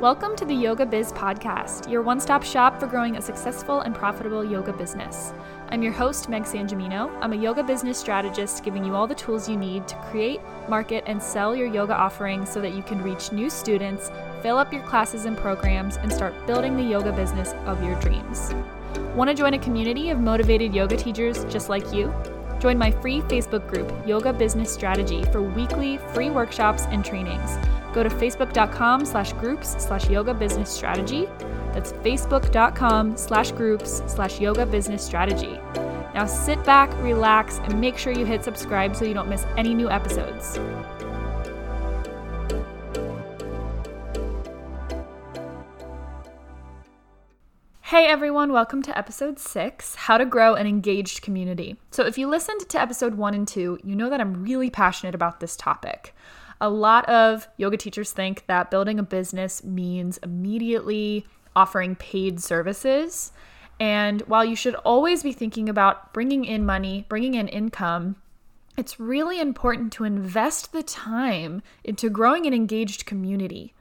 Welcome to the Yoga Biz Podcast, your one stop shop for growing a successful and profitable yoga business. I'm your host, Meg Sanjamino. I'm a yoga business strategist giving you all the tools you need to create, market, and sell your yoga offerings so that you can reach new students, fill up your classes and programs, and start building the yoga business of your dreams. Want to join a community of motivated yoga teachers just like you? Join my free Facebook group, Yoga Business Strategy, for weekly free workshops and trainings. Go to facebook.com slash groups slash yoga business strategy. That's facebook.com slash groups slash yoga business strategy. Now sit back, relax, and make sure you hit subscribe so you don't miss any new episodes. Hey everyone, welcome to episode six How to Grow an Engaged Community. So, if you listened to episode one and two, you know that I'm really passionate about this topic. A lot of yoga teachers think that building a business means immediately offering paid services. And while you should always be thinking about bringing in money, bringing in income, it's really important to invest the time into growing an engaged community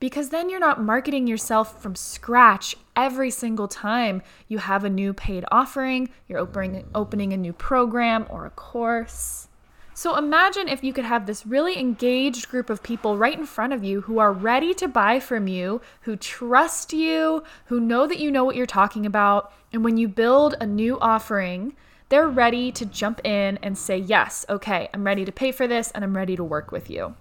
because then you're not marketing yourself from scratch every single time you have a new paid offering, you're opening, opening a new program or a course. So imagine if you could have this really engaged group of people right in front of you who are ready to buy from you, who trust you, who know that you know what you're talking about. And when you build a new offering, they're ready to jump in and say, Yes, okay, I'm ready to pay for this and I'm ready to work with you.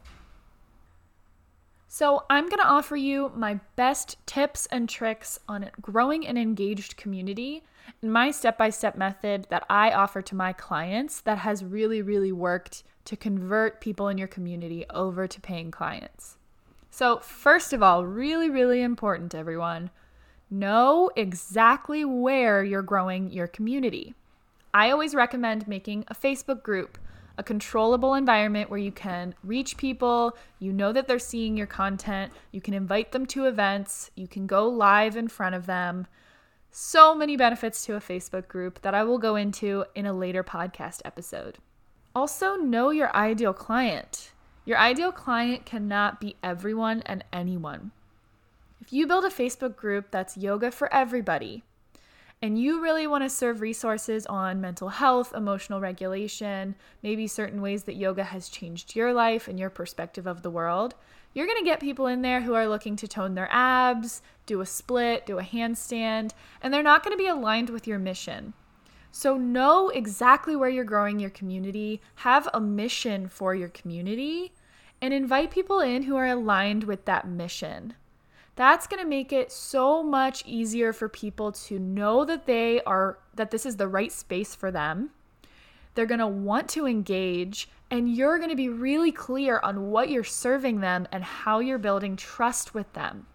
So, I'm going to offer you my best tips and tricks on growing an engaged community and my step by step method that I offer to my clients that has really, really worked to convert people in your community over to paying clients. So, first of all, really, really important, everyone, know exactly where you're growing your community. I always recommend making a Facebook group a controllable environment where you can reach people, you know that they're seeing your content, you can invite them to events, you can go live in front of them. So many benefits to a Facebook group that I will go into in a later podcast episode. Also, know your ideal client. Your ideal client cannot be everyone and anyone. If you build a Facebook group that's yoga for everybody, and you really want to serve resources on mental health, emotional regulation, maybe certain ways that yoga has changed your life and your perspective of the world, you're going to get people in there who are looking to tone their abs, do a split, do a handstand, and they're not going to be aligned with your mission. So, know exactly where you're growing your community, have a mission for your community, and invite people in who are aligned with that mission that's going to make it so much easier for people to know that they are that this is the right space for them. They're going to want to engage and you're going to be really clear on what you're serving them and how you're building trust with them.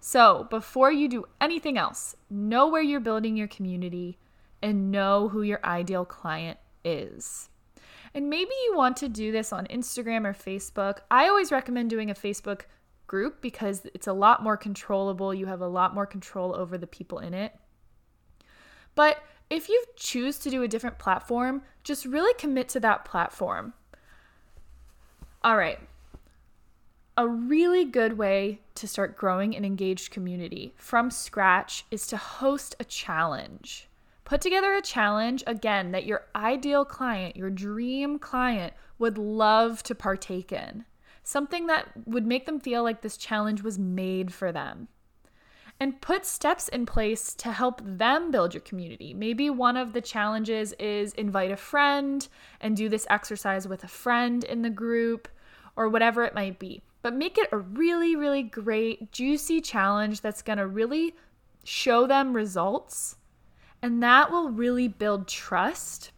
So, before you do anything else, know where you're building your community and know who your ideal client is. And maybe you want to do this on Instagram or Facebook. I always recommend doing a Facebook group because it's a lot more controllable. You have a lot more control over the people in it. But if you choose to do a different platform, just really commit to that platform. All right. A really good way to start growing an engaged community from scratch is to host a challenge. Put together a challenge, again, that your ideal client, your dream client, would love to partake in something that would make them feel like this challenge was made for them. And put steps in place to help them build your community. Maybe one of the challenges is invite a friend and do this exercise with a friend in the group or whatever it might be. But make it a really, really great, juicy challenge that's gonna really show them results. And that will really build trust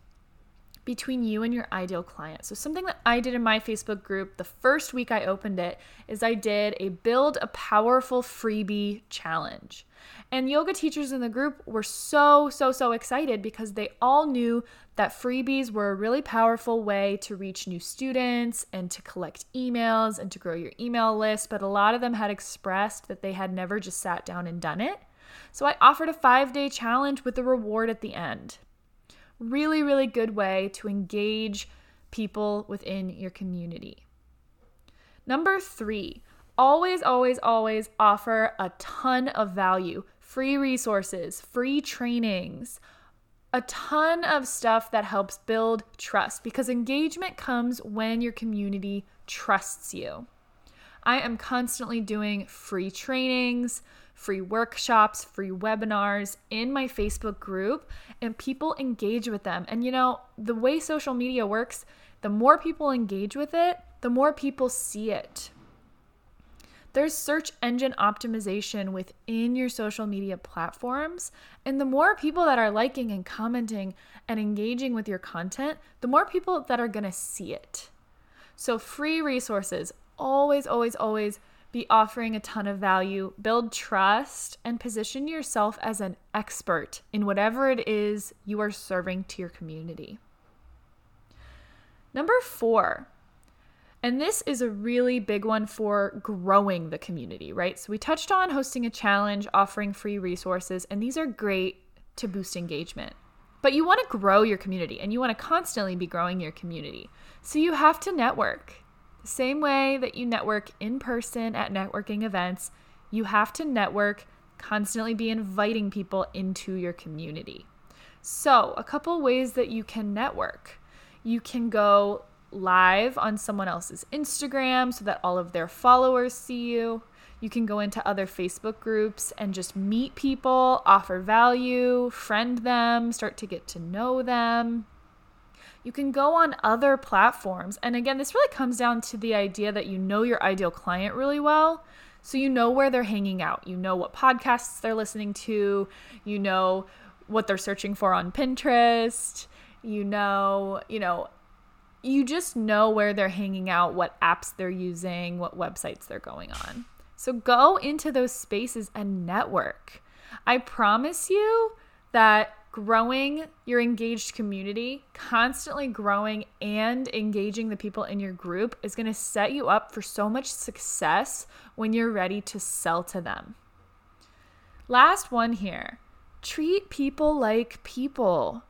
between you and your ideal client. So, something that I did in my Facebook group the first week I opened it is I did a build a powerful freebie challenge. And yoga teachers in the group were so, so, so excited because they all knew that freebies were a really powerful way to reach new students and to collect emails and to grow your email list. But a lot of them had expressed that they had never just sat down and done it. So I offered a five day challenge with a reward at the end. Really, really good way to engage people within your community. Number three, always, always, always offer a ton of value free resources, free trainings, a ton of stuff that helps build trust because engagement comes when your community trusts you. I am constantly doing free trainings, free workshops, free webinars in my Facebook group, and people engage with them. And you know, the way social media works, the more people engage with it, the more people see it. There's search engine optimization within your social media platforms. And the more people that are liking and commenting and engaging with your content, the more people that are to see it. So, free resources, always, always, always be offering a ton of value, build trust, and position yourself as an expert in whatever it is you are serving to your community. Number four, and this is a really big one for growing the community, right? So we touched on hosting a challenge, offering free resources, and these are great to boost engagement. But you want to grow your community and you want to constantly be growing your community. So you have to network. The same way that you network in person at networking events, you have to network, constantly be inviting people into your community. So, a couple ways that you can network. You can go live on someone else's Instagram so that all of their followers see you. You can go into other Facebook groups and just meet people, offer value, friend them, start to get to know them. You can go on other platforms. And again, this really comes down to the idea that you know your ideal client really well. So you know where they're hanging out, you know what podcasts they're listening to, you know what they're searching for on Pinterest, you know, you know, you just know where they're hanging out, what apps they're using, what websites they're going on. So go into those spaces and network. I promise you that growing your engaged community, constantly growing and engaging the people in your group is going to set you up for so much success when you're ready to sell to them. Last one here treat people like people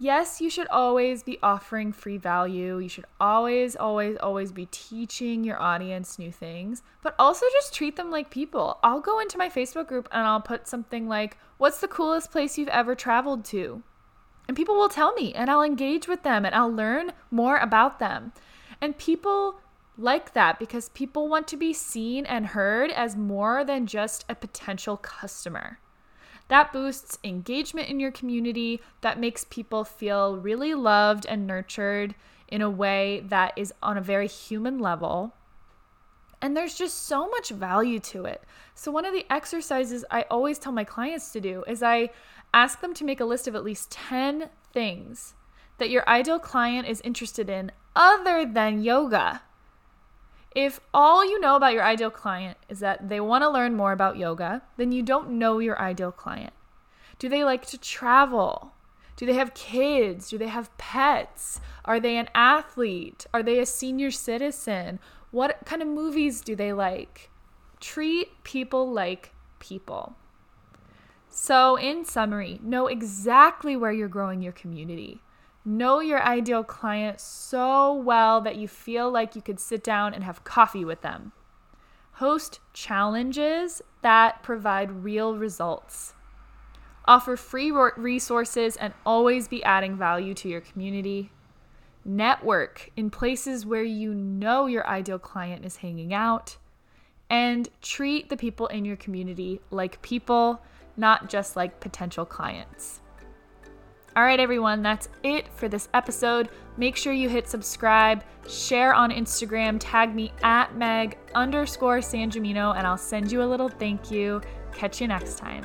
yes, you should always be offering free value. You should always, always, always be teaching your audience new things, but also just treat them like people. I'll go into my Facebook group and I'll put something like, What's the coolest place you've ever traveled to? And people will tell me, and I'll engage with them and I'll learn more about them. And people like that because people want to be seen and heard as more than just a potential customer. That boosts engagement in your community, that makes people feel really loved and nurtured in a way that is on a very human level. And there's just so much value to it. So, one of the exercises I always tell my clients to do is I ask them to make a list of at least 10 things that your ideal client is interested in other than yoga. If all you know about your ideal client is that they want to learn more about yoga, then you don't know your ideal client. Do they like to travel? Do they have kids? Do they have pets? Are they an athlete? Are they a senior citizen? What kind of movies do they like? Treat people like people. So, in summary, know exactly where you're growing your community. Know your ideal client so well that you feel like you could sit down and have coffee with them. Host challenges that provide real results. Offer free resources and always be adding value to your community. Network in places where you know your ideal client is hanging out. And treat the people in your community like people, not just like potential clients. All right, everyone, that's it for this episode. Make sure you hit subscribe, share on Instagram, tag me at Meg underscore San and I'll send you a little thank you. Catch you next time.